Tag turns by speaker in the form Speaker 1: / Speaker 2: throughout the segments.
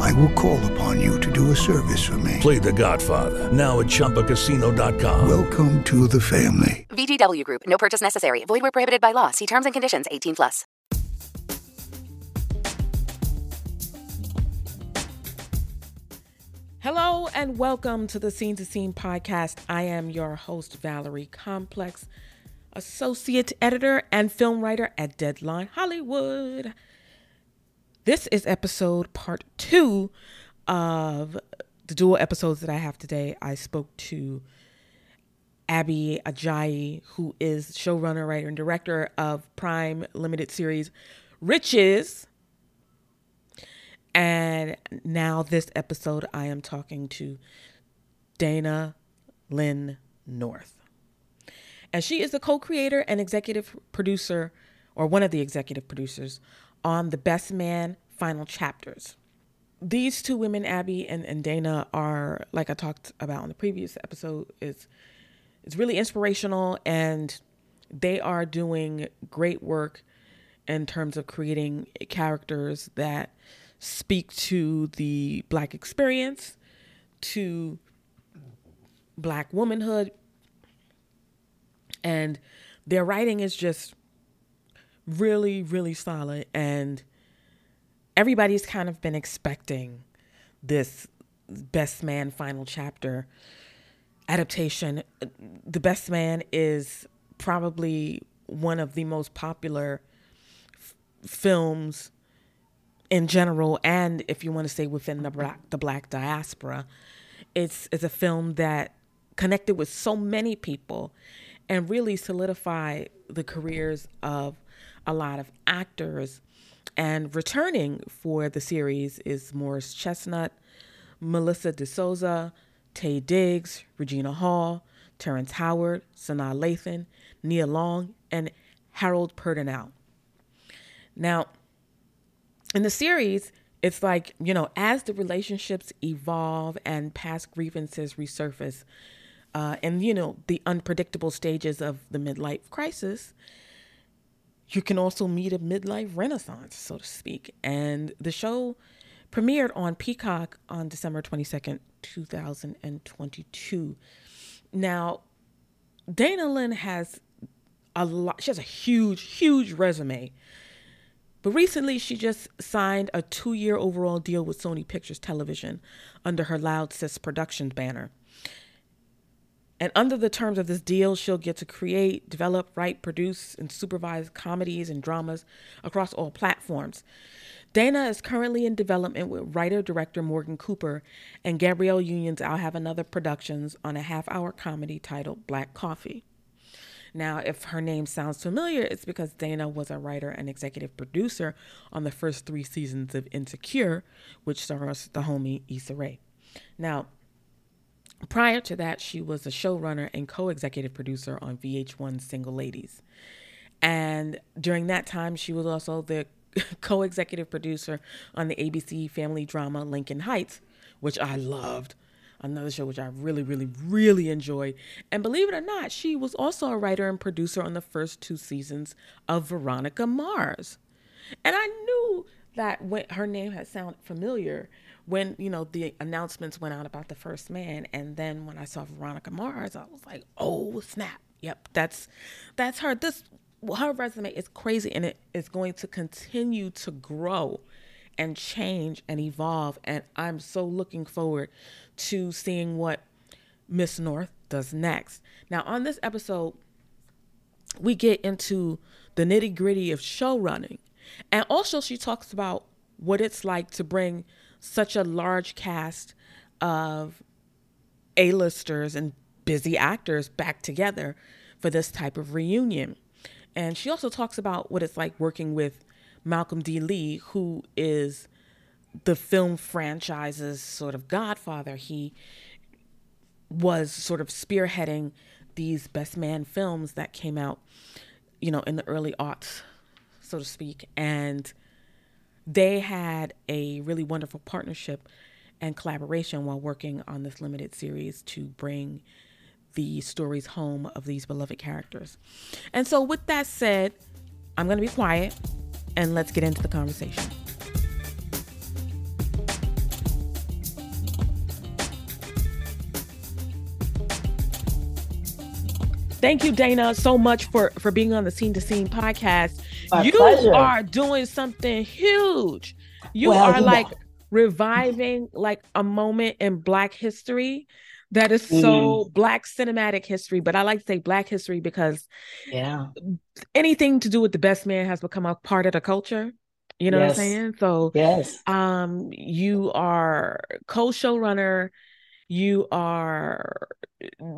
Speaker 1: I will call upon you to do a service for me.
Speaker 2: Play The Godfather now at ChumbaCasino.com.
Speaker 1: Welcome to the family.
Speaker 3: VGW Group. No purchase necessary. Void where prohibited by law. See terms and conditions. 18 plus.
Speaker 4: Hello and welcome to the Scene to Scene podcast. I am your host, Valerie Complex, associate editor and film writer at Deadline Hollywood. This is episode part two of the dual episodes that I have today. I spoke to Abby Ajayi, who is showrunner, writer, and director of Prime limited series Riches. And now, this episode, I am talking to Dayna Lynne North. And she is the co creator and executive producer, or one of the executive producers, on The Best Man Final Chapters. These two women, Abby and, and Dayna, are, like I talked about in the previous episode, is it's really inspirational and they are doing great work in terms of creating characters that speak to the black experience, to black womanhood. And their writing is just really, really solid. And everybody's kind of been expecting this Best Man final chapter adaptation. The Best Man is probably one of the most popular f- films in general, and if you want to say within the black, the black diaspora, it's it's a film that connected with so many people, and really solidified the careers of a lot of actors. And returning for the series is Morris Chestnut, Melissa De Sousa, Taye Diggs, Regina Hall, Terrence Howard, Sanaa Lathan, Nia Long, and Harold Perrineau. Now, in the series, it's like, you know, as the relationships evolve and past grievances resurface, uh, and, you know, the unpredictable stages of the midlife crisis, you can also meet a midlife renaissance, so to speak. And the show premiered on Peacock on December 22nd, 2022. Now, Dayna Lynne has a lot, she has a huge, huge resume. But recently, she just signed a two year overall deal with Sony Pictures Television under her Loud Sis Productions banner. And under the terms of this deal, she'll get to create, develop, write, produce, and supervise comedies and dramas across all platforms. Dayna is currently in development with writer director Morgan Cooper and Gabrielle Union's I'll Have Another Productions on a half hour comedy titled Black Coffee. Now, if her name sounds familiar, it's because Dayna was a writer and executive producer on the first three seasons of Insecure, which stars the homie Issa Rae. Now, prior to that, she was a showrunner and co executive producer on VH1's Single Ladies. And during that time, she was also the co executive producer on the ABC family drama Lincoln Heights, which I loved another show which I really, really, really enjoyed. And believe it or not, she was also a writer and producer on the first two seasons of Veronica Mars. And I knew that when her name had sounded familiar when, you know, the announcements went out about the first man. And then when I saw Veronica Mars, I was like, oh snap. Yep, that's that's her. This her resume is crazy and it is going to continue to grow and change and evolve. And I'm so looking forward to seeing what Miss North does next. Now, on this episode, we get into the nitty gritty of show running. And also, she talks about what it's like to bring such a large cast of A-listers and busy actors back together for this type of reunion. And she also talks about what it's like working with Malcolm D. Lee, who is the film franchise's sort of godfather. He was sort of spearheading these best man films that came out, you know, in the early aughts, so to speak, and they had a really wonderful partnership and collaboration while working on this limited series to bring the stories home of these beloved characters. And so, with that said, I'm going to be quiet and let's get into the conversation. Thank you, Dayna, so much for for being on the Scene to Scene podcast.
Speaker 5: My
Speaker 4: you
Speaker 5: pleasure.
Speaker 4: are doing something huge. You
Speaker 5: Well,
Speaker 4: are
Speaker 5: you
Speaker 4: like
Speaker 5: know.
Speaker 4: reviving like a moment in Black history that is so
Speaker 5: Mm.
Speaker 4: Black cinematic history. But I like to say Black history because
Speaker 5: Yeah.
Speaker 4: anything to do with the best man has become a part of the culture. You know what I'm saying? So
Speaker 5: Yes.
Speaker 4: um you are co-showrunner you are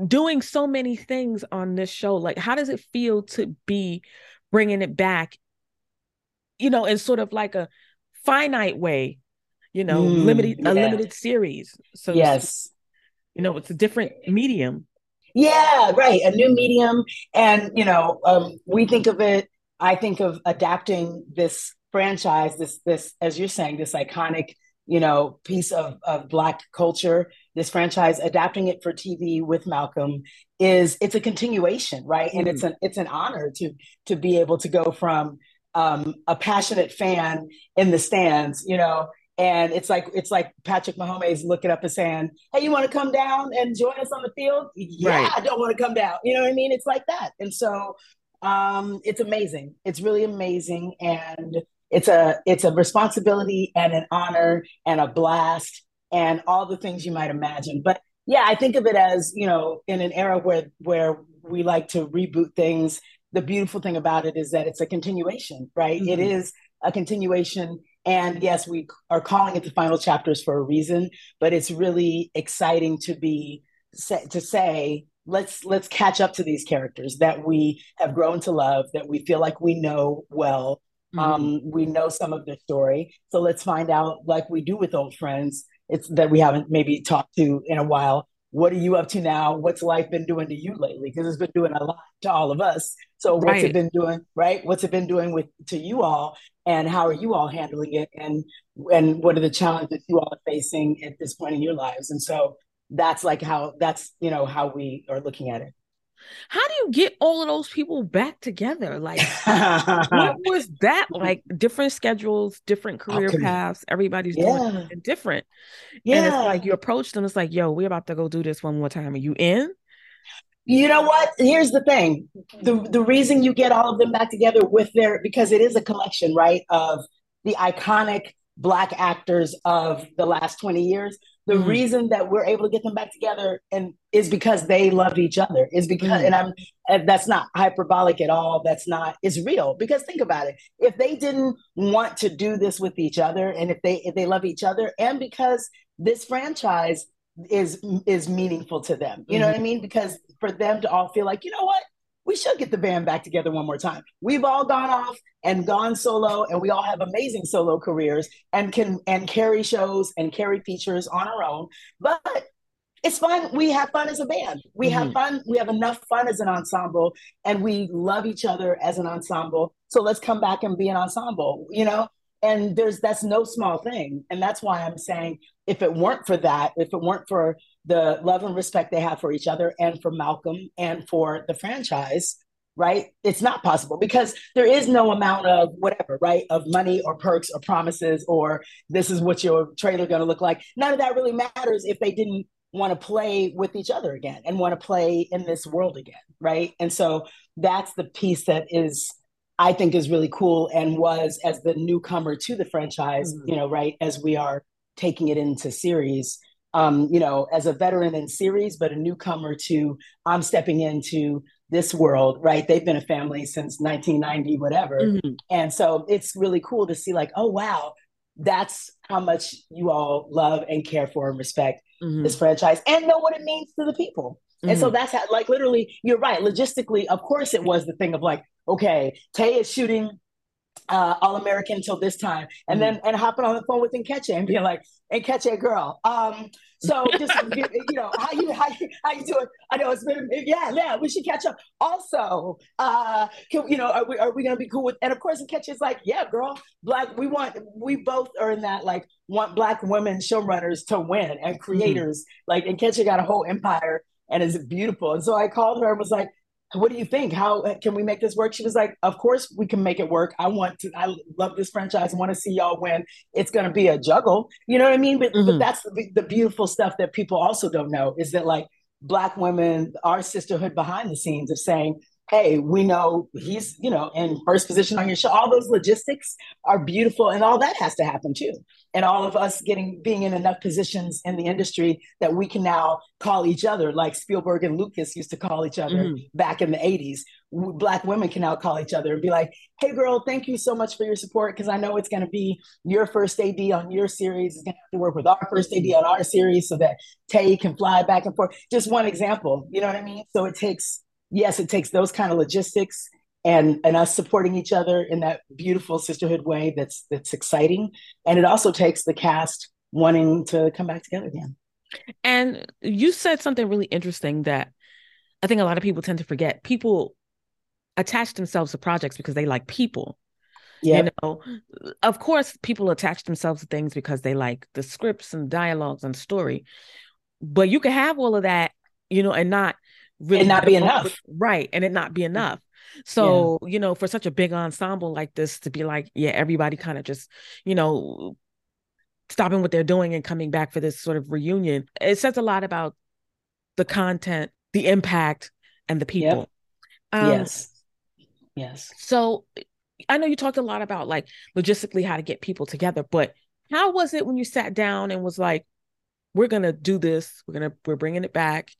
Speaker 4: doing so many things on this show like how does it feel to be bringing it back you know in sort of like a finite way you know
Speaker 5: Mm,
Speaker 4: limited a limited series so
Speaker 5: Yes.
Speaker 4: you know it's a different medium
Speaker 5: Yeah, right. A new medium. And, you know, um, we think of it, I think of adapting this franchise, this, this, as you're saying, this iconic, you know, piece of, of Black culture, this franchise, adapting it for TV with Malcolm is, it's a continuation, right? And it's an, it's an honor to, to be able to go from um, a passionate fan in the stands, you know, and it's like it's like Patrick Mahomes looking up and saying, "Hey, you want to come down and join us on the field?" Yeah,
Speaker 4: Right.
Speaker 5: I don't want to come down. You know what I mean? It's like that, and so um, it's amazing. It's really amazing, and it's a it's a responsibility and an honor and a blast and all the things you might imagine. But yeah, I think of it as you know, in an era where where we like to reboot things. The beautiful thing about it is that it's a continuation, right? It
Speaker 4: Mhm.
Speaker 5: is a continuation and yes, we are calling it the final chapters for a reason, but it's really exciting to be to say let's let's catch up to these characters that we have grown to love, that we feel like we know well.
Speaker 4: Mm-hmm.
Speaker 5: Um, we know some of their story, so let's find out, like we do with old friends, it's that we haven't maybe talked to in a while. What are you up to now? What's life been doing to you lately? Because it's been doing a lot to all of us. So what's
Speaker 4: Right.
Speaker 5: it been doing, right? What's it been doing with to you all? and how are you all handling it and and what are the challenges you all are facing at this point in your lives and so that's like how that's you know how we are looking at it
Speaker 4: how do you get all of those people back together like what was that like different schedules different career paths everybody's doing
Speaker 5: Yeah.
Speaker 4: something different
Speaker 5: yeah
Speaker 4: and it's like you approach them it's like yo we're about to go do this one more time are you in
Speaker 5: You know what? Here's the thing. The the reason you get all of them back together with their because it is a collection, right, of the iconic black actors of the last 20 years. The
Speaker 4: Mhm.
Speaker 5: reason that we're able to get them back together and is because they loved each other. Is because
Speaker 4: Mhm.
Speaker 5: and I'm and that's not hyperbolic at all. That's not it's real. Because think about it. If they didn't want to do this with each other and if they if they love each other and because this franchise is is meaningful to them. You know what I mean? Because for them to all feel like, you know what? We should get the band back together one more time. We've all gone off and gone solo and we all have amazing solo careers and can and carry shows and carry features on our own. But it's fun. We have fun as a band. We have mm-hmm. fun. We have enough fun as an ensemble and we love each other as an ensemble. So let's come back and be an ensemble, you know? And there's that's no small thing. And that's why I'm saying if it weren't for that, if it weren't for the love and respect they have for each other and for Malcolm and for the franchise, right? It's not possible because there is no amount of whatever, right? Of money or perks or promises or this is what your trailer going to look like. None of that really matters if they didn't want to play with each other again and want to play in this world again, right? And so that's the piece that is I think is really cool and was as the newcomer to the franchise,
Speaker 4: Mhm.
Speaker 5: you know, right as we are taking it into series um, you know, as a veteran in series, but a newcomer to I'm stepping into this world, right? They've been a family since 1990, whatever.
Speaker 4: Mhm.
Speaker 5: And so it's really cool to see, like, oh, wow, that's how much you all love and care for and respect
Speaker 4: Mhm.
Speaker 5: this franchise and know what it means to the people. And so
Speaker 4: Mhm.
Speaker 5: that's how, like, literally, you're right. Logistically, of course, it was the thing of like, okay, Taye is shooting uh, All American until this time, and mm-hmm. then and hopping on the phone with Nkechi and being like, Nkechi, girl. Um, so just you know how you how you how you doing? I know it's been yeah yeah we should catch up. Also, uh, can, you know are we are we gonna be cool with? And of course, Nkechi is like yeah, girl, black. We want we both are in that like want black women showrunners to win and mm-hmm. creators. Mm-hmm. Like Nkechi got a whole empire and is beautiful. And so I called her and was like, what do you think? How can we make this work? She was like, Of course we can make it work. I want to, I love this franchise. I want to see y'all win. It's going to be a juggle. You know what I mean? But, mm-hmm. but that's the, the beautiful stuff that people also don't know is that like Black women, our sisterhood behind the scenes of saying, hey, we know he's, you know, in first position on your show. All those logistics are beautiful and all that has to happen too. And all of us getting being in enough positions in the industry that we can now call each other like Spielberg and Lucas used to call each other mm-hmm. back in the 80s. Black women can now call each other and be like, hey girl, thank you so much for your support. Cause I know it's gonna be your first AD on your series. It's gonna have to work with our first AD on our series so that Taye can fly back and forth. Just one example, you know what I mean? So it takes yes, it takes those kind of logistics and and us supporting each other in that beautiful sisterhood way that's that's exciting. And it also takes the cast wanting to come back together again.
Speaker 4: And you said something really interesting that I think a lot of people tend to forget. People attach themselves to projects because they like people. Yeah. You know, of course, people attach themselves to things because they like the scripts and dialogues and story. But you can have all of that, you know, and not
Speaker 5: really and not be enough.
Speaker 4: Right. And it not be enough. So, yeah. you know, for such a big ensemble like this to be like, yeah, everybody kind of just, you know, stopping what they're doing and coming back for this sort of reunion, it says a lot about the content, the impact, and the people.
Speaker 5: Yep. Um, yes. Yes.
Speaker 4: So I know you talked a lot about like logistically how to get people together, but how was it when you sat down and was like, we're going to do this, we're going to, we're bringing it back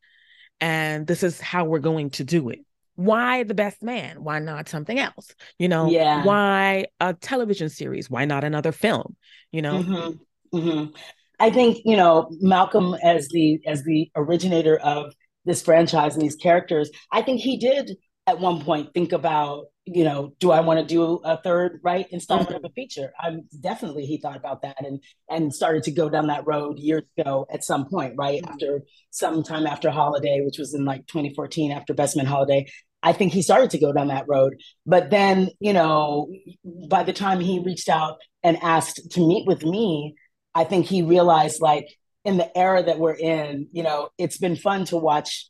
Speaker 4: and this is how we're going to do it. Why the best man? Why not something else? You know yeah. why a television series? Why not another film? You know?
Speaker 5: Mm-hmm. Mm-hmm. i think you know malcolm as the as the originator of this franchise and these characters i think he did at one point think about you know do i want to do a third right installment mm-hmm. of a feature i'm definitely he thought about that and and started to go down that road years ago at some point right mm-hmm. after some time after holiday which was in like 2014 after best man holiday i think he started to go down that road but then you know by the time he reached out and asked to meet with me i think he realized like in the era that we're in you know it's been fun to watch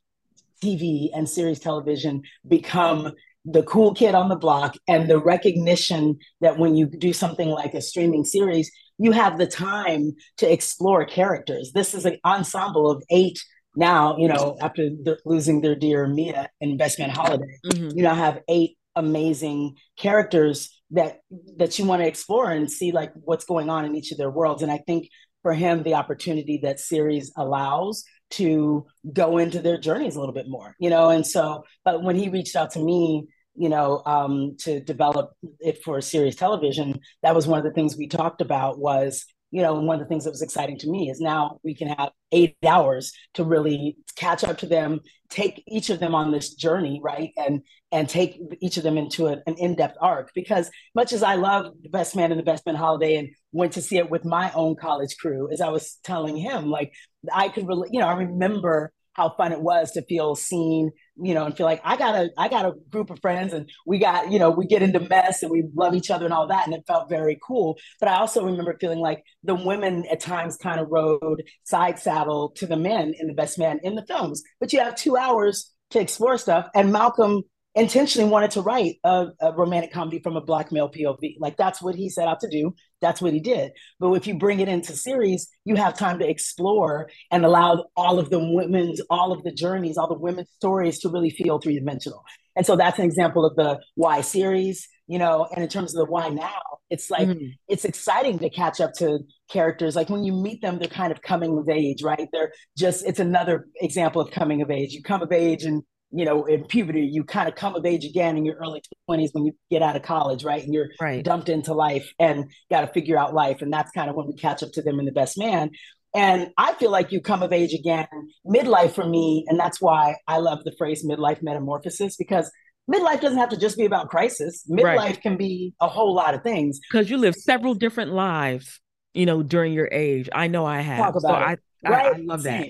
Speaker 5: TV and series television become the cool kid on the block and the recognition that when you do something like a streaming series, you have the time to explore characters. This is an ensemble of eight now, you know, after losing their dear Mia in Best Man Holiday, mm-hmm. you now have eight amazing characters that that you want to explore and see like what's going on in each of their worlds. And I think for him, the opportunity that series allows to go into their journeys a little bit more, you know. And so, but when he reached out to me, you know, um, to develop it for a series television, that was one of the things we talked about was you know, one of the things that was exciting to me is now we can have eight hours to really catch up to them, take each of them on this journey, right? And and take each of them into a, an in-depth arc. Because much as I love the best man and the best man holiday and went to see it with my own college crew, as I was telling him, like I could really, you know, I remember how fun it was to feel seen, you know, and feel like I got a I got a group of friends and we got, you know, we get into mess and we love each other and all that. And it felt very cool. But I also remember feeling like the women at times kind of rode side saddle to the men in the best man in the films. But you have two hours to explore stuff. And Malcolm intentionally wanted to write a, a, romantic comedy from a black male POV. Like that's what he set out to do. That's what he did. But if you bring it into series, you have time to explore and allow all of the women's, all of the journeys, all the women's stories to really feel three dimensional. And so that's an example of the why series, you know, and in terms of the why now, it's like mm-hmm. it's exciting to catch up to characters. Like when you meet them, they're kind of coming of age, right? They're just it's another example of coming of age. You come of age and you know, in puberty, you kind of come of age again in your early 20s when you get out of college, right? And you're right. dumped into life and got to figure out life. And that's kind of when we catch up to them in The Best Man. And I feel like you come of age again, midlife for me. And that's why I love the phrase midlife metamorphosis, because midlife doesn't have to just be about crisis. Midlife right. can be a whole lot of things.
Speaker 4: Because you live several different lives, you know, during your age. I know I have. so I, right? I, I, love that.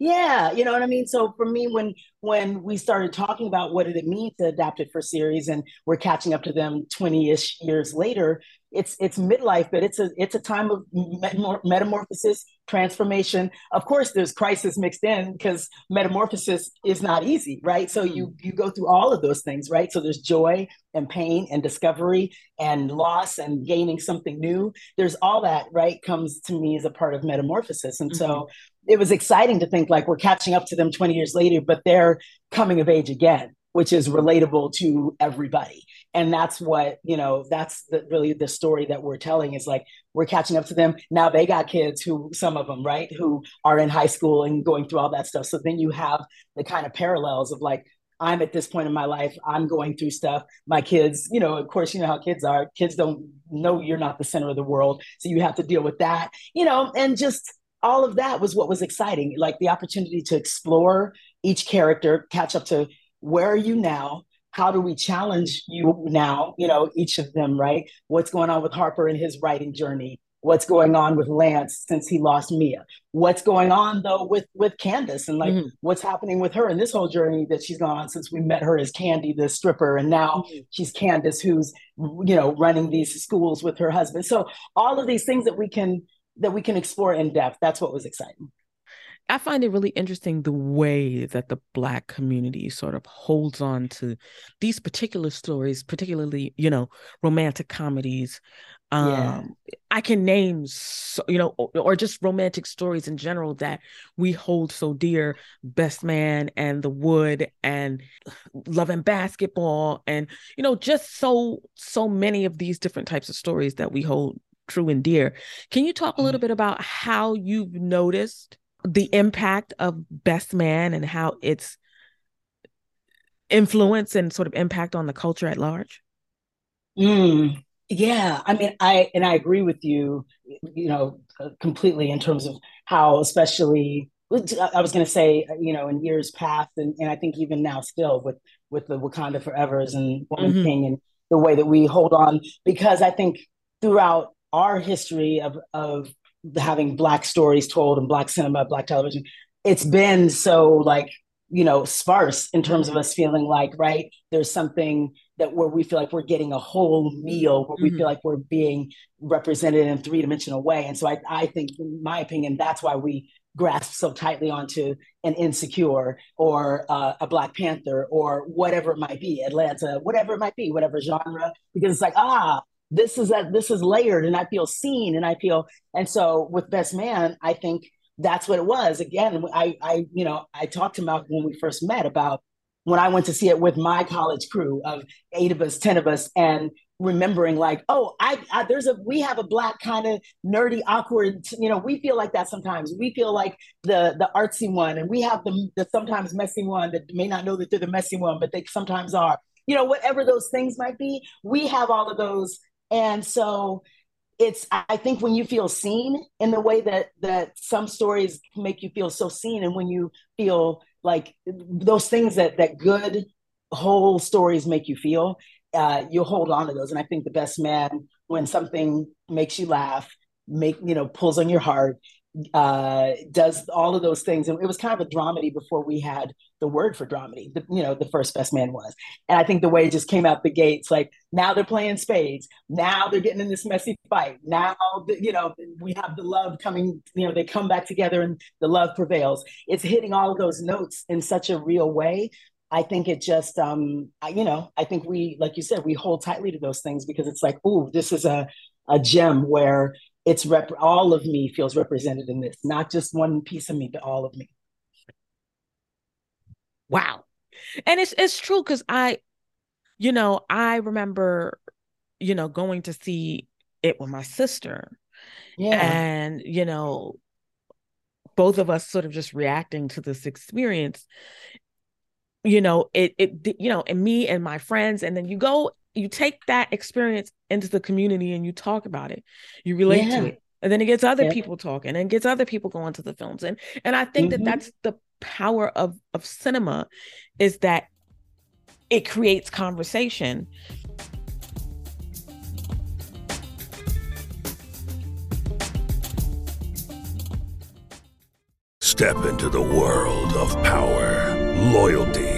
Speaker 5: Yeah, you know what I mean. So for me, when when we started talking about what did it mean to adapt it for series, and we're catching up to them twenty ish years later, it's it's midlife, but it's a it's a time of metamorphosis, transformation. Of course, there's crisis mixed in because metamorphosis is not easy, right? So you mm-hmm. you go through all of those things, right? So there's joy and pain and discovery and loss and gaining something new. There's all that, right? Comes to me as a part of metamorphosis, and mm-hmm. so it was exciting to think like we're catching up to them 20 years later, but they're coming of age again, which is relatable to everybody. And that's what you know that's the, really the story that we're telling is like we're catching up to them. Now they got kids who some of them right who are in high school and going through all that stuff. So then you have the kind of parallels of like i'm at this point in my life i'm going through stuff. My kids you know of course you know how kids are. Kids don't know you're not the center of the world. So you have to deal with that you know and just all of that was what was exciting like the opportunity to explore each character catch up to where are you now? How do we challenge you now? You know each of them right? What's going on with harper and his writing journey? What's going on with lance since he lost mia? What's going on though with with candace and like mm-hmm. what's happening with her in this whole journey that she's gone on since we met her as candy the stripper and now mm-hmm. she's candace who's you know running these schools with her husband. So all of these things that we can that we can explore in depth that's what was exciting
Speaker 4: I find it really interesting the way that the Black community sort of holds on to these particular stories, particularly, you know, romantic comedies. Um, yeah. I can name, so, you know, or, or, just romantic stories in general that we hold so dear Best Man and The Wood and Love and Basketball, and, you know, just so, so many of these different types of stories that we hold true and dear. Can you talk a little mm. bit about how you've noticed? the impact of Best Man and how it's influence and sort of impact on the culture at large?
Speaker 5: Mm, yeah, I mean, I and I agree with you, you know, completely in terms of how, especially, I was going to say, you know, in years past, and, and I think even now, still with with the Wakanda Forever's and Woman mm-hmm. King and the way that we hold on, because I think throughout our history of of having black stories told and black cinema, black television, it's been so like you know sparse in terms of us feeling like right there's something that where we feel like we're getting a whole meal where mm-hmm. we feel like we're being represented in a three-dimensional way and so I, I think in my opinion that's why we grasp so tightly onto an insecure or uh, a black panther or whatever it might be atlanta whatever it might be whatever genre because it's like ah this is that this is layered and I feel seen and I feel and so with best man, I think that's what it was. Again, I I you know, I talked to Malcolm when we first met about when I went to see it with my college crew of eight of us, 10 of us, and remembering like, oh, I, I there's a we have a black kind of nerdy, awkward, you know, we feel like that sometimes. We feel like the the artsy one, and we have the the sometimes messy one that may not know that they're the messy one, but they sometimes are. You know, whatever those things might be, we have all of those and so it's i think when you feel seen in the way that that some stories make you feel so seen and when you feel like those things that that good whole stories make you feel uh, you'll hold on to those. And i think the best man when something makes you laugh make you know pulls on your heart uh, does all of those things. And it was kind of a dramedy before we had the word for dramedy. The, you know, the first best man was. And I think the way it just came out the gates, like now they're playing spades. Now they're getting in this messy fight. Now, you know, we have the love coming, you know, they come back together and the love prevails. It's hitting all of those notes in such a real way. I think it just, um, I, you know, I think we, like you said, we hold tightly to those things because it's like, oh, this is a, a gem where it's rep- all of me feels represented in this, not just one piece of me, but all of me.
Speaker 4: Wow. And it's it's true because I, you know, I remember, you know, going to see it with my sister. Yeah. And, you know, both of us sort of just reacting to this experience you know it it you know and me and my friends and then you go you take that experience into the community and you talk about it you relate yeah. to it and then it gets other yeah. people talking and gets other people going to the films and and i think mm-hmm. that that's the power of of cinema is that it creates conversation.
Speaker 2: Step into the world of power, loyalty,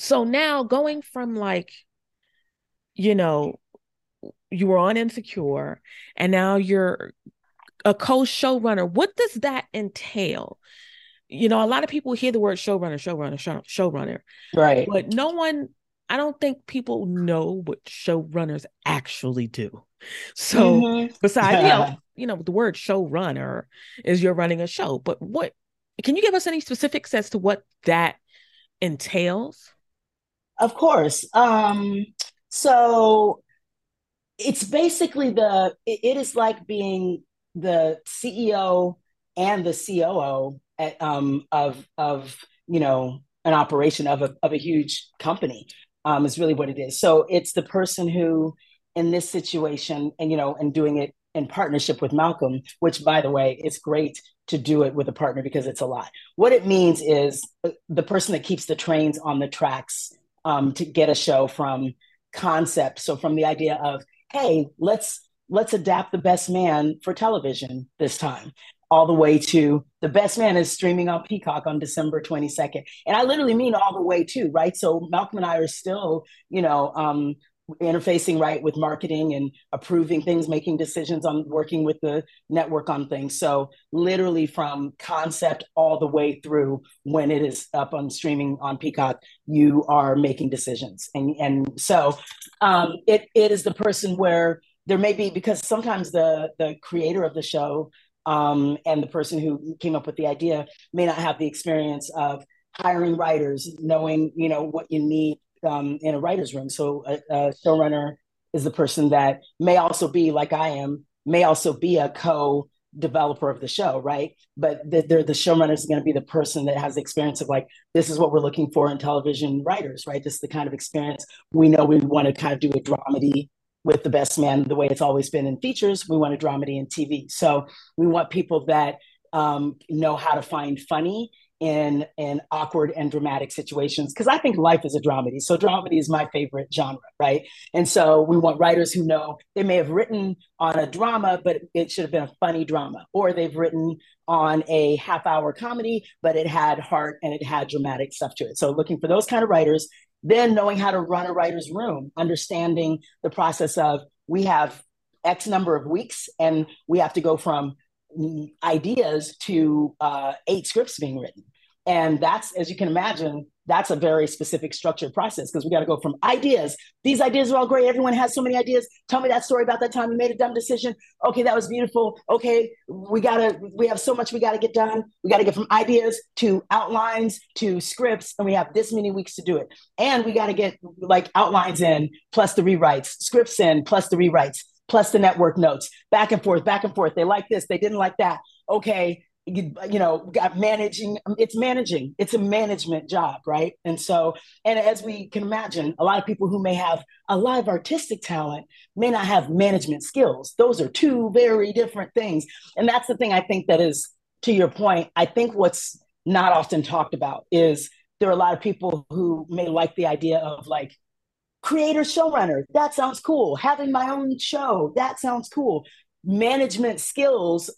Speaker 4: So now going from like, you know, you were on Insecure and now you're a co-showrunner. What does that entail? You know, a lot of people hear the word showrunner, showrunner, show, showrunner,
Speaker 5: Right.
Speaker 4: but no one, I don't think people know what showrunners actually do. So
Speaker 5: Mhm.
Speaker 4: besides, you know, you know, the word showrunner is you're running a show, but what can you give us any specifics as to what that entails?
Speaker 5: Of course. Um, so it's basically the it, it is like being the CEO and the COO at, um, of of you know an operation of a of a huge company. Um, is really what it is. So it's the person who, in this situation, and you know, and doing it in partnership with Malcolm, which by the way, it's great to do it with a partner because it's a lot. What it means is uh, the person that keeps the trains on the tracks um, to get a show from concept. So from the idea of, hey, let's let's adapt the best man for television this time, all the way to the best man is streaming on Peacock on December 22nd. And I literally mean all the way too, right? So Malcolm and I are still, you know, um, interfacing right with marketing and approving things, making decisions on working with the network on things. So literally from concept all the way through when it is up on streaming on Peacock, you are making decisions. And and so um, it it is the person where there may be because sometimes the the creator of the show um, and the person who came up with the idea may not have the experience of hiring writers, knowing you know what you need um, in a writer's room. So a, a showrunner is the person that may also be like I am, may also be a co developer of the show, right? But the, the showrunner is going to be the person that has the experience of like, this is what we're looking for in television writers, right? This is the kind of experience we know we want to kind of do a dramedy with the best man the way it's always been in features. We want a dramedy in TV. So we want people that um, know how to find funny in in awkward and dramatic situations because I think life is a dramedy. So dramedy is my favorite genre, right? And so we want writers who know they may have written on a drama, but it should have been a funny drama, or they've written on a half hour comedy, but it had heart and it had dramatic stuff to it. So looking for those kind of writers, then knowing how to run a writer's room, understanding the process of we have X number of weeks and we have to go from ideas to uh, eight scripts being written. And that's, as you can imagine, that's a very specific structured process because we got to go from ideas. These ideas are all great. Everyone has so many ideas. Tell me that story about that time you made a dumb decision. Okay, that was beautiful. Okay, we gotta, we have so much we got to get done. We got to get from ideas to outlines to scripts, and we have this many weeks to do it. And we got to get like outlines in plus the rewrites, scripts in plus the rewrites, plus the network notes, back and forth, back and forth. They like this, they didn't like that. Okay, you, you know, got managing. It's managing. It's a management job, right? And so, and as we can imagine, a lot of people who may have a lot of artistic talent may not have management skills. Those are two very different things. And that's the thing I think that is, to your point, I think what's not often talked about is there are a lot of people who may like the idea of like creator showrunner. That sounds cool. Having my own show. That sounds cool. Management skills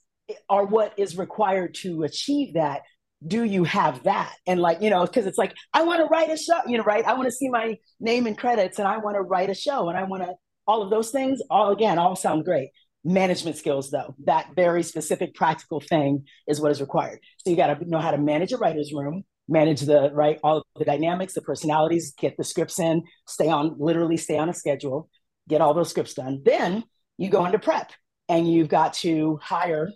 Speaker 5: are what is required to achieve that. Do you have that? And like you know because it's like i want to write a show you know right? I want to see my name and credits and i want to write a show and i want to all of those things all again all sound great. Management skills though that very specific practical thing is what is required. So you got to know how to manage a writer's room manage the right all the dynamics the personalities get the scripts in stay on literally stay on a schedule get all those scripts done then you go into prep and you've got to hire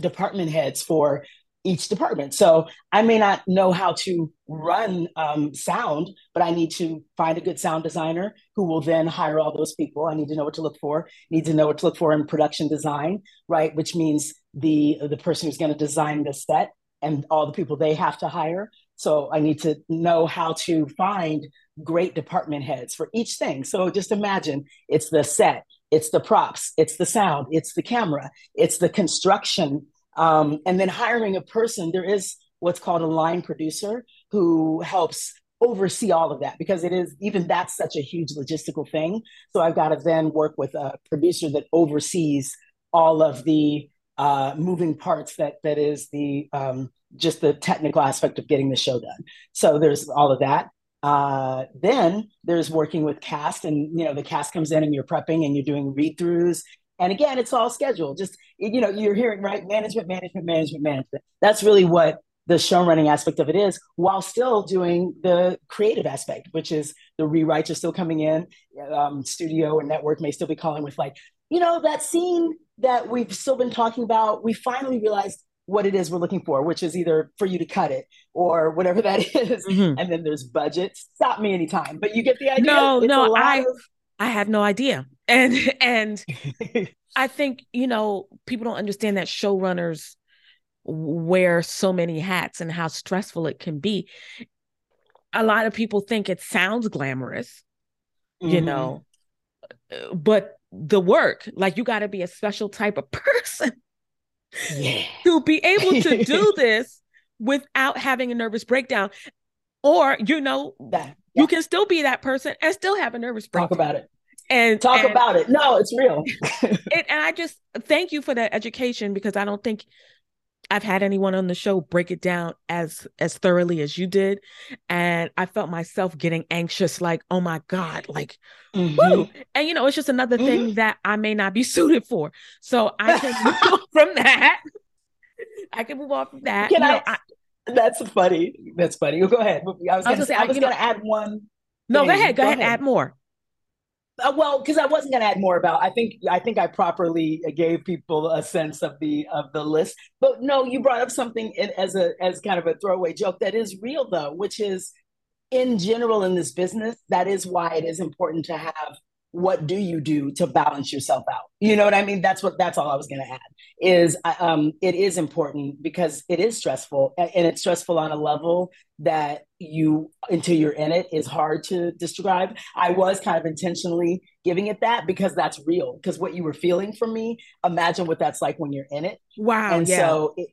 Speaker 5: department heads for each department. So I may not know how to run um, sound, but I need to find a good sound designer who will then hire all those people. I need to know what to look for. Need to know what to look for in production design, right? Which means the the person who's going to design the set and all the people they have to hire. So I need to know how to find great department heads for each thing. So just imagine it's the set, it's the props, it's the sound, it's the camera, it's the construction um, and then hiring a person, there is what's called a line producer who helps oversee all of that because it is even that's such a huge logistical thing. So I've got to then work with a producer that oversees all of the uh, moving parts that that is the um, just the technical aspect of getting the show done. So there's all of that. Uh, then there's working with cast, and you know the cast comes in and you're prepping and you're doing read throughs and again, it's all scheduled. Just you know, you're hearing right management, management, management, management. That's really what the show running aspect of it is, while still doing the creative aspect, which is the rewrites are still coming in. Um, studio and network may still be calling with like, you know, that scene that we've still been talking about. We finally realized what it is we're looking for, which is either for you to cut it or whatever that is. Mm-hmm. And then there's budget. Stop me anytime, but you get the idea.
Speaker 4: No, it's no, I of- I had no idea and and i think you know people don't understand that showrunners wear so many hats and how stressful it can be a lot of people think it sounds glamorous mm-hmm. you know but the work like you got to be a special type of person
Speaker 5: yeah.
Speaker 4: to be able to do this without having a nervous breakdown or you know that, yeah. you can still be that person and still have a nervous breakdown
Speaker 5: talk about it
Speaker 4: and
Speaker 5: talk
Speaker 4: and,
Speaker 5: about it. No, it's real.
Speaker 4: it, and I just thank you for that education because I don't think I've had anyone on the show break it down as as thoroughly as you did, and I felt myself getting anxious, like, oh my god, like, mm-hmm. and you know, it's just another mm-hmm. thing that I may not be suited for. So I can move from that. I can move on from that.
Speaker 5: Can you know, I, I, That's funny. That's funny. Go ahead. I was, gonna, I was, say, I was gonna add one.
Speaker 4: No, thing. go ahead. Go, go ahead. ahead. Add more.
Speaker 5: Uh, well, because I wasn't going to add more about. I think I think I properly gave people a sense of the of the list. But no, you brought up something in, as a as kind of a throwaway joke that is real though, which is in general in this business. That is why it is important to have what do you do to balance yourself out? You know what i mean? That's what that's all i was going to add is um it is important because it is stressful and it's stressful on a level that you until you're in it is hard to describe. I was kind of intentionally giving it that because that's real because what you were feeling from me imagine what that's like when you're in it.
Speaker 4: Wow
Speaker 5: and
Speaker 4: yeah.
Speaker 5: so it,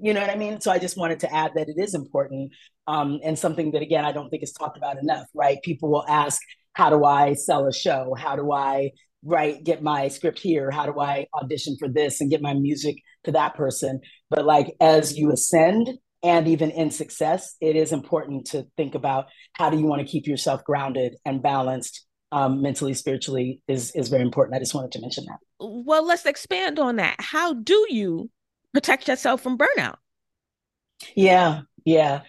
Speaker 5: you know what i mean? So i just wanted to add that it is important um, and something that again i don't think is talked about enough right? People will ask how do I sell a show? How do I write, get my script here? How do I audition for this and get my music to that person? But like as you ascend and even in success, it is important to think about how do you want to keep yourself grounded and balanced um, mentally, spiritually is is very important. I just wanted to mention that.
Speaker 4: Well, let's expand on that. How do you protect yourself from burnout?
Speaker 5: Yeah, yeah.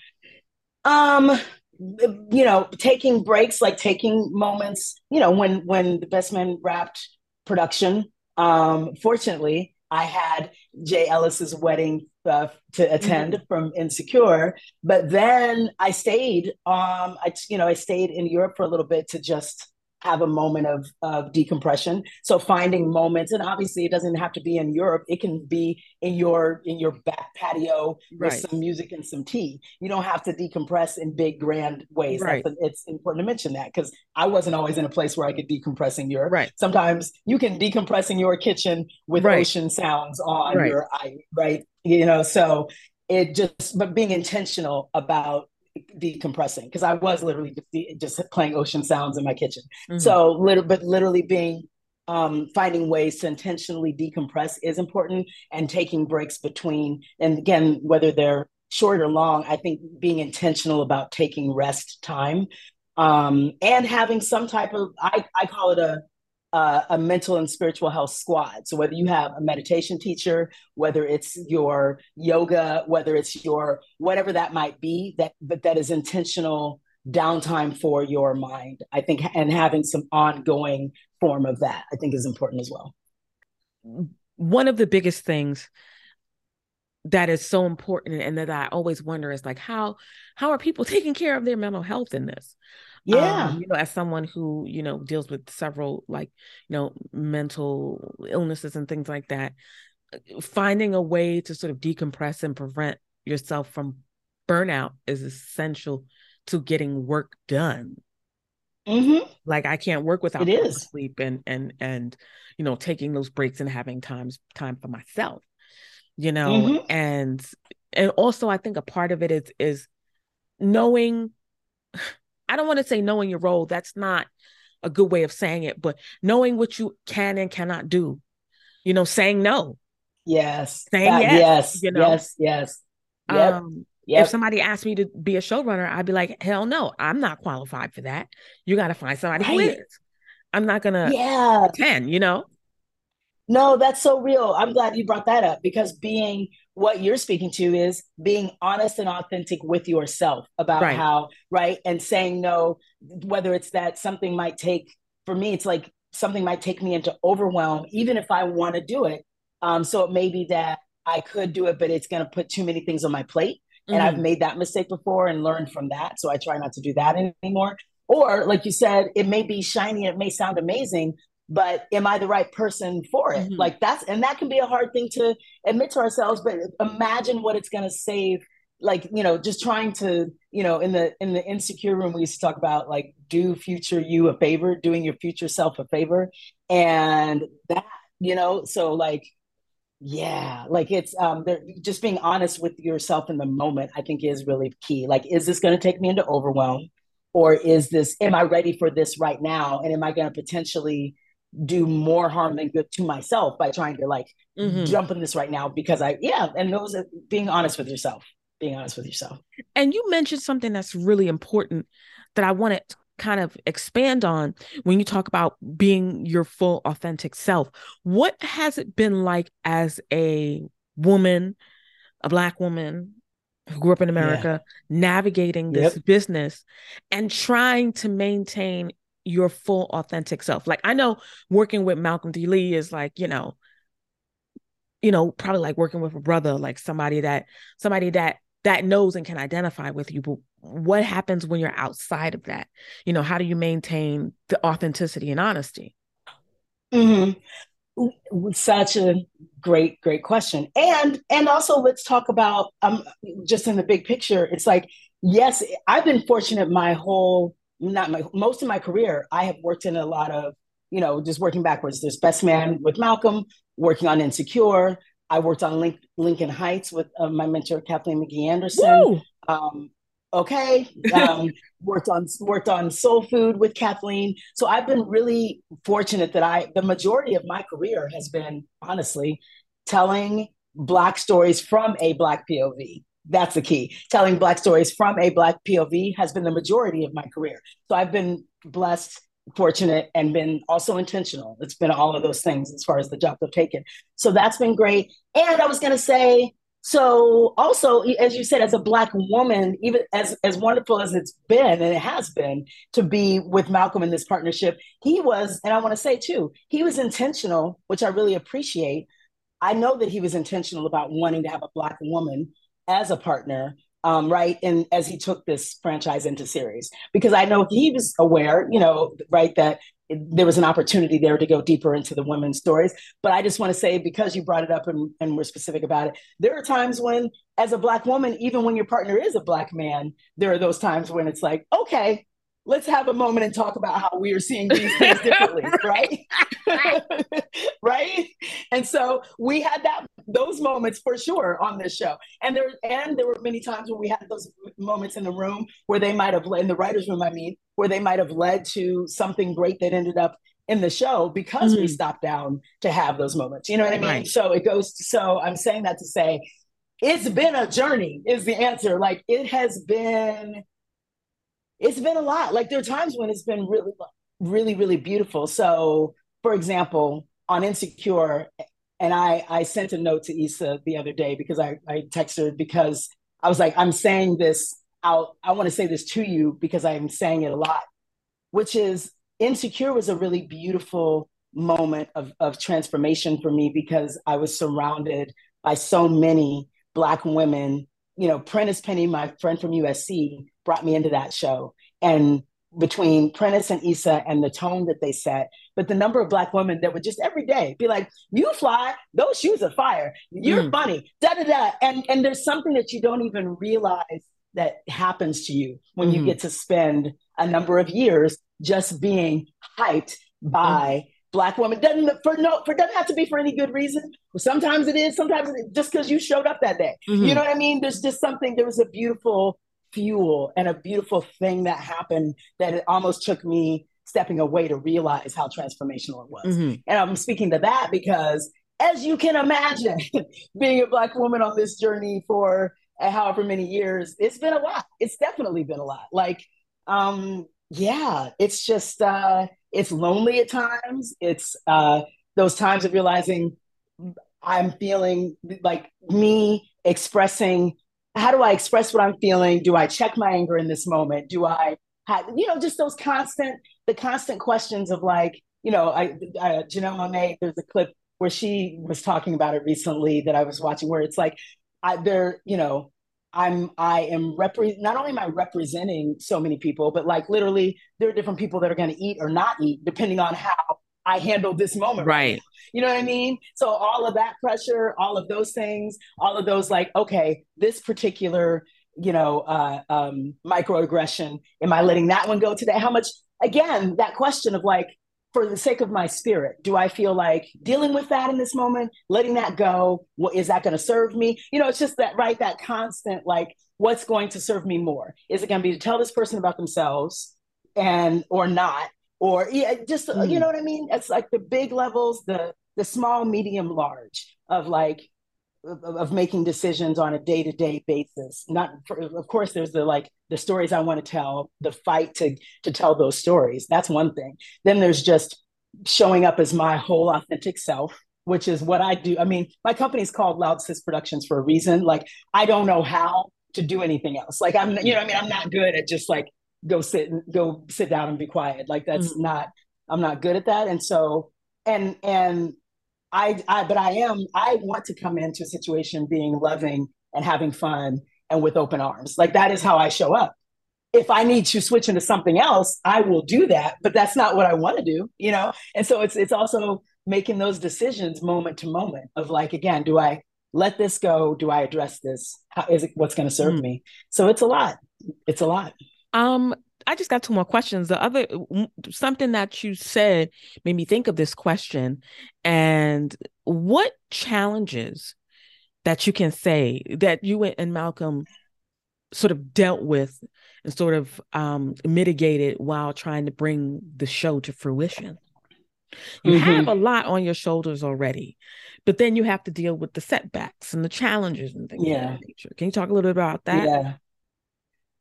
Speaker 5: Um, you know, taking breaks, like taking moments, you know, when when the best man wrapped production, um, fortunately, I had Jay Ellis's wedding uh, to attend mm-hmm. from Insecure, but then I stayed. Um, I you know I stayed in Europe for a little bit to just have a moment of, of decompression so finding moments and obviously it doesn't have to be in europe it can be in your in your back patio right. with some music and some tea you don't have to decompress in big grand ways right. it's important to mention that because i wasn't always in a place where i could decompress in europe
Speaker 4: right
Speaker 5: sometimes you can decompress in your kitchen with right. ocean sounds on right. your eye right you know so it just but being intentional about decompressing because I was literally just, just playing ocean sounds in my kitchen. Mm-hmm. So little, but literally being um, finding ways to intentionally decompress is important, and taking breaks between. And again, whether they're short or long, I think being intentional about taking rest time um, and having some type of I, I call it a uh, a mental and spiritual health squad. So whether you have a meditation teacher, whether it's your yoga, whether it's your whatever that might be, that but that is intentional downtime for your mind. I think and having some ongoing form of that, I think is important as well.
Speaker 4: One of the biggest things that is so important and that I always wonder is like how how are people taking care of their mental health in this?
Speaker 5: Yeah.
Speaker 4: Um, you know, as someone who, you know, deals with several like, you know, mental illnesses and things like that, finding a way to sort of decompress and prevent yourself from burnout is essential to getting work done.
Speaker 5: Mm-hmm.
Speaker 4: Like I can't work without
Speaker 5: It is.
Speaker 4: sleep and and and you know taking those breaks and having times time for myself. You know,
Speaker 5: Mhm.
Speaker 4: and and also I think a part of it is is knowing I don't want to say knowing your role. That's not a good way of saying it, but knowing what you can and cannot do. You know, saying no.
Speaker 5: Yes.
Speaker 4: Saying
Speaker 5: That-
Speaker 4: yes,
Speaker 5: yes.
Speaker 4: you know?
Speaker 5: Yes. Yes. Yep.
Speaker 4: Um,
Speaker 5: yep.
Speaker 4: If somebody asked me to be a showrunner, I'd be like, hell no, I'm not qualified for that. You got to find somebody who
Speaker 5: Right.
Speaker 4: is. I'm not gonna
Speaker 5: yeah.
Speaker 4: pretend, you know.
Speaker 5: No, that's so real. I'm glad you brought that up because being what you're speaking to is being honest and authentic with yourself about
Speaker 4: Right.
Speaker 5: how, right? And saying no, whether it's that something might take, for me, it's like something might take me into overwhelm, even if I want to do it. Um, so it may be that I could do it, but it's going to put too many things on my plate. And I've
Speaker 4: Mhm.
Speaker 5: made that mistake before and learned from that. So I try not to do that anymore. Or, like you said, it may be shiny, it may sound amazing, but am I the right person for it?
Speaker 4: Mhm.
Speaker 5: Like that's, and that can be a hard thing to admit to ourselves, but imagine what it's going to save. Like, you know, just trying to, you know, in the, in the insecure room, we used to talk about like, do future you a favor, doing your future self a favor. And that, you know, so like, yeah, like it's um just being honest with yourself in the moment, I think is really key. Like, is this going to take me into overwhelm? Or is this, am I ready for this right now? And am I going to potentially do more harm than good to myself by trying to like
Speaker 4: Mhm.
Speaker 5: jump in this right now? Because I, yeah, and those being honest with yourself, being honest with yourself.
Speaker 4: And you mentioned something that's really important that I want to kind of expand on when you talk about being your full authentic self. What has it been like as a woman, a black woman who grew up in America, navigating this business and trying to maintain your full authentic self? Like I know working with Malcolm D. Lee is like, you know, you know, probably like working with a brother, like somebody that somebody that that knows and can identify with you. But what happens when you're outside of that? You know, how do you maintain the authenticity and honesty?
Speaker 5: hmm Such a great, great question. And and also let's talk about um just in the big picture, it's like, yes, I've been fortunate my whole not my most of my career. I have worked in a lot of, you know, just working backwards. There's Best Man with Malcolm, working on Insecure. I worked on Link, Lincoln Heights with uh, my mentor Kathleen McGhee Anderson um, okay um, worked on worked on soul food with kathleen so i've been really fortunate that i the majority of my career has been honestly telling black stories from a black pov that's the key. Telling black stories from a black pov has been the majority of my career. So i've been blessed fortunate and been also intentional. It's been all of those things as far as the jobs i've taken. So that's been great. And i was going to say so also, as you said, as a black woman, even as as wonderful as it's been, and it has been to be with Malcolm in this partnership, he was, and I want to say too, he was intentional, which I really appreciate. I know that he was intentional about wanting to have a black woman as a partner, um, right? And as he took this franchise into series, because I know he was aware, you know, right, that there was an opportunity there to go deeper into the women's stories. But I just want to say, because you brought it up and, and we're specific about it, there are times when, as a Black woman, even when your partner is a Black man, there are those times when it's like, okay, let's have a moment and talk about how we are seeing these things differently, right? right? And so we had that those moments for sure on this show. And there and there were many times when we had those moments in the room where they might have led in the writers' room, I mean, where they might have led to something great that ended up in the show because we
Speaker 4: Mhm.
Speaker 5: stopped down to have those moments. You know what I mean?
Speaker 4: Right.
Speaker 5: So it goes so I'm saying that to say it's been a journey is the answer. Like it has been it's been a lot. Like there are times when it's been really really really beautiful. So for example, on Insecure and I I sent a note to Issa the other day because I I texted her because I was like I'm saying this out I want to say this to you because I'm saying it a lot, which is Insecure was a really beautiful moment of of transformation for me because I was surrounded by so many black women you know prentice penny my friend from usc brought me into that show and between Prentice and Issa and the tone that they set, but the number of black women that would just every day be like, "You fly, those shoes are fire. You're mm. funny." Da da da. And and there's something that you don't even realize that happens to you when mm-hmm. you get to spend a number of years just being hyped by. Mm. Black woman doesn't for no for doesn't have to be for any good reason. Sometimes it is. Sometimes it is just because you showed up that day. Mm-hmm. You know what I mean? There's just something. There was a beautiful fuel and a beautiful thing that happened that it almost took me stepping away to realize how transformational it was. Mm-hmm. And I'm speaking to that because, as you can imagine, being a Black woman on this journey for however many years, it's been a lot. It's definitely been a lot. Like, um, yeah, it's just, uh, it's lonely at times. It's uh, those times of realizing I'm feeling like me expressing how do I express what I'm feeling? Do I check my anger in this moment? Do I have, you know, just those constant, the constant questions of like, you know, I, I Janelle Monáe, there's a clip where she was talking about it recently that I was watching where it's like, I, there, you know, I'm, I am repre- not only am I representing so many people, but like literally there are different people that are going to eat or not eat depending on how I handle this moment.
Speaker 4: Right.
Speaker 5: You know what I mean? So all of that pressure, all of those things, all of those like, okay, this particular, you know, uh, um, microaggression, am I letting that one go today? How much? Again, that question of like, for the sake of my spirit, do I feel like dealing with that in this moment, letting that go? What is that going to serve me? You know, it's just that right, that constant like, what's going to serve me more? Is it going to be to tell this person about themselves and or not? or yeah, just mm. you know what I mean. It's like the big levels, the the small, medium, large of like of, of making decisions on a day to day basis. Not, for, of course, there's the like the stories I want to tell, the fight to to tell those stories. That's one thing. Then there's just showing up as my whole authentic self which is what I do. I mean, my company's called Loud Sis Productions for a reason. Like, I don't know how to do anything else. Like, I'm, you know, I mean, I'm not good at just like go sit and go sit down and be quiet. Like that's mm-hmm. not I'm not good at that. And so and and I I but I am I want to come into a situation being loving and having fun and with open arms. Like that is how I show up. If I need to switch into something else, I will do that, but that's not what I want to do, you know? And so it's it's also making those decisions moment to moment of like again, do I let this go? Do I address this? How is it what's going to serve mm. me? So it's a lot. It's a lot.
Speaker 4: Um, I just got two more questions. The other something that you said made me think of this question. And what challenges that you can say that you and Malcolm sort of dealt with and sort of um, mitigated while trying to bring the show to fruition? You mm-hmm. have a lot on your shoulders already, but then you have to deal with the setbacks and the challenges and things yeah. of that nature. Can you talk a little bit about that?
Speaker 5: Yeah.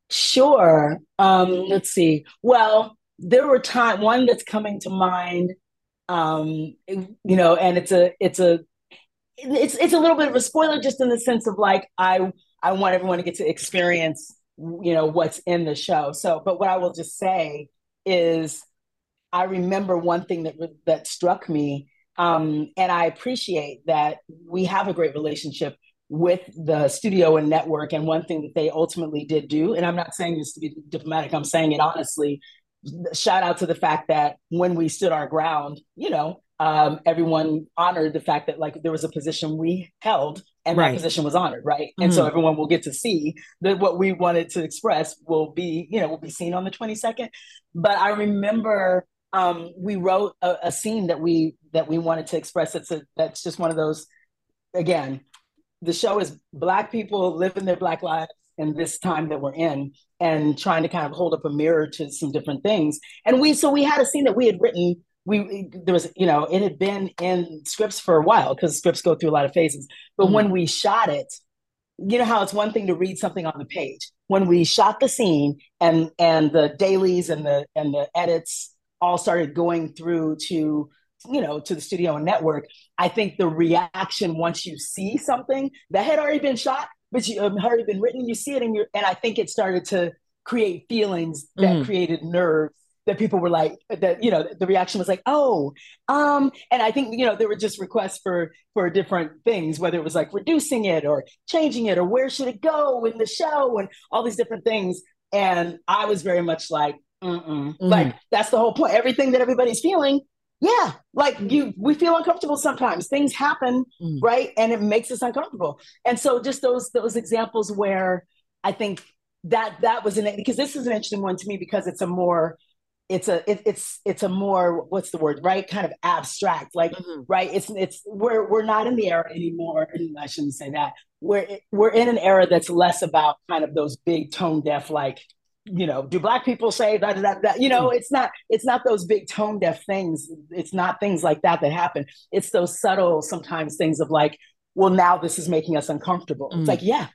Speaker 5: Sure. Um, let's see. Well, there were time one that's coming to mind. Um, you know, and it's a it's a it's it's a little bit of a spoiler just in the sense of like I I want everyone to get to experience you know what's in the show. So, but what I will just say is I remember one thing that that struck me um, and I appreciate that we have a great relationship with the studio and network. And one thing that they ultimately did do, and I'm not saying this to be diplomatic, I'm saying it honestly. Shout out to the fact that when we stood our ground, you know, um, everyone honored the fact that like there was a position we held and right. that position was honored, right? Mm-hmm. And so mm-hmm. everyone will get to see that what we wanted to express will be, you know, will be seen on the 22nd. But I remember um, we wrote a, a, scene that we that we wanted to express. It's a, that's just one of those again the show is black people living their black lives in this time that we're in and trying to kind of hold up a mirror to some different things. And we so we had a scene that we had written. We there was you know it had been in scripts for a while because scripts go through a lot of phases. But mm-hmm. when we shot it you know how it's one thing to read something on the page. When we shot the scene and and the dailies and the and the edits all started going through to you know to the studio and network i think the reaction once you see something that had already been shot but you um, already been written you see it in your and i think it started to create feelings that mm. created nerves that people were like that you know the reaction was like oh um and i think you know there were just requests for for different things whether it was like reducing it or changing it or where should it go in the show and all these different things. And i was very much like mm. Like that's the whole point. Everything that everybody's feeling yeah like you we feel uncomfortable sometimes. Things happen
Speaker 4: Mm.
Speaker 5: right? And it makes us uncomfortable. And so just those those examples where i think that that was an because this is an interesting one to me because it's a more it's a it, it's it's a more what's the word right? Kind of abstract like
Speaker 4: Mhm.
Speaker 5: right? It's it's we're we're not in the era anymore and i shouldn't say that. We're we're in an era that's less about kind of those big tone deaf like you know do black people say that that, that you know it's not it's not those big tone deaf things. It's not things like that that happen. It's those subtle sometimes things of like well now this is making us uncomfortable.
Speaker 4: Mm.
Speaker 5: it's like yeah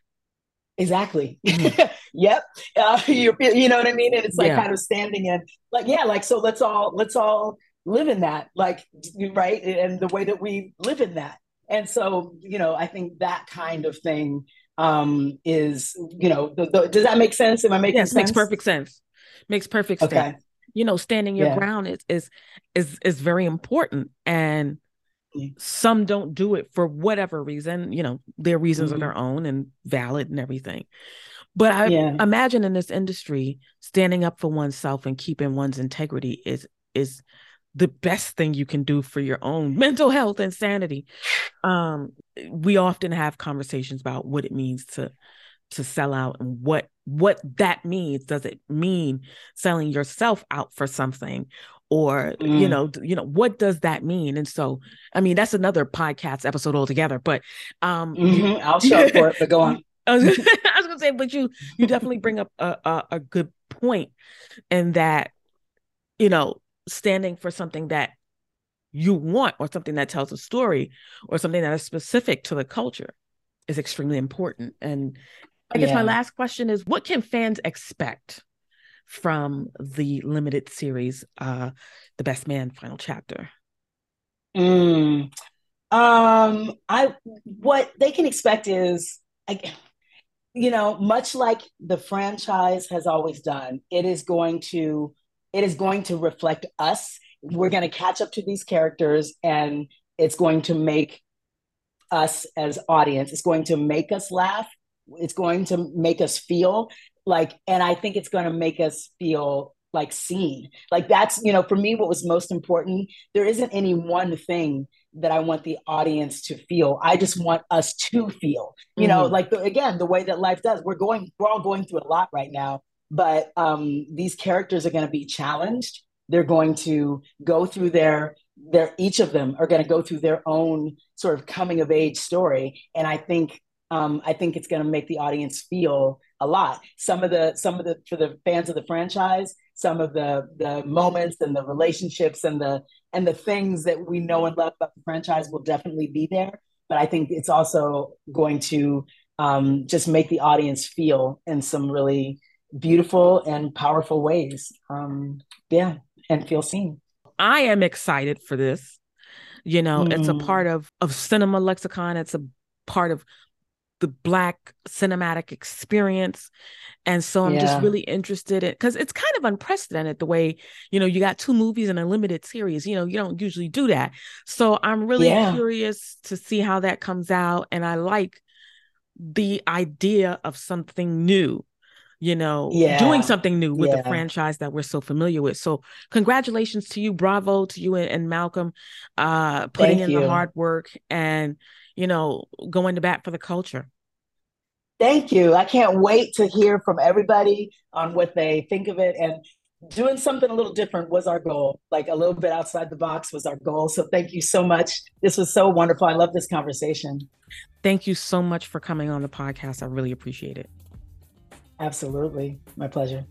Speaker 5: exactly.
Speaker 4: Mhm.
Speaker 5: yep. Uh, you, you know what i mean? And it's like
Speaker 4: Yeah.
Speaker 5: kind of standing in like yeah like so let's all let's all live in that like right? And the way that we live in that. And so you know i think that kind of thing um is you know the, the, does that make sense am i making
Speaker 4: yes
Speaker 5: sense
Speaker 4: makes perfect sense makes perfect
Speaker 5: okay
Speaker 4: sense you know standing your
Speaker 5: Yeah.
Speaker 4: ground is is is is very important and
Speaker 5: Yeah.
Speaker 4: some don't do it for whatever reason you know their reasons
Speaker 5: Mhm.
Speaker 4: are their own and valid and everything but i
Speaker 5: Yeah.
Speaker 4: imagine in this industry standing up for oneself and keeping one's integrity is is the best thing you can do for your own mental health and sanity um we often have conversations about what it means to to sell out and what what that means does it mean selling yourself out for something or you
Speaker 5: Mm.
Speaker 4: know you know what does that mean and so i mean that's another podcast episode altogether but um you-
Speaker 5: Mhm. i'll show for it but go on
Speaker 4: I was, I was gonna say, but you you definitely bring up a, a a good point in that, you know, standing for something that you want or something that tells a story or something that is specific to the culture is extremely important. And I guess my last question is what can fans expect from the limited series, uh, The Best Man Final Chapter?
Speaker 5: Mm. Um, I what they can expect is, I, you know, much like the franchise has always done, it is going to it is going to reflect us. We're going to catch up to these characters, and it's going to make us as audience. It's going to make us laugh. It's going to make us feel like, and I think it's going to make us feel like seen. Like that's you know, for me, what was most important. There isn't any one thing that I want the audience to feel. I just want us to feel. You know,
Speaker 4: Mhm.
Speaker 5: like the, again, the way that life does. We're going, we're all going through a lot right now, but um, these characters are going to be challenged. They're going to go through their their each of them are going to go through their own sort of coming of age story, and I think um, I think it's going to make the audience feel a lot. Some of the some of the for the fans of the franchise, some of the the moments and the relationships and the and the things that we know and love about the franchise will definitely be there. But I think it's also going to um, just make the audience feel in some really beautiful and powerful ways. Um, yeah, and feel seen.
Speaker 4: I am excited for this. You know, it's a
Speaker 5: Mm.
Speaker 4: part of of cinema lexicon. It's a part of the black cinematic experience. And so I'm just really interested in because it's kind of unprecedented the way, you know, you got two movies in a limited series. You know, you don't usually do that. So I'm really
Speaker 5: Yeah.
Speaker 4: curious to see how that comes out. And I like the idea of something new, you know,
Speaker 5: Yeah.
Speaker 4: doing something new with a
Speaker 5: Yeah.
Speaker 4: franchise that we're so familiar with. So congratulations to you, bravo to you and, and Malcolm, uh, putting
Speaker 5: Thank
Speaker 4: in the hard work and, you know, going to bat for the culture.
Speaker 5: Thank you. I can't wait to hear from everybody on what they think of it. And doing something a little different was our goal. Like a little bit outside the box was our goal. So thank you so much. This was so wonderful. I love this conversation.
Speaker 4: Thank you so much for coming on the podcast. I really appreciate it.
Speaker 5: Absolutely. My pleasure.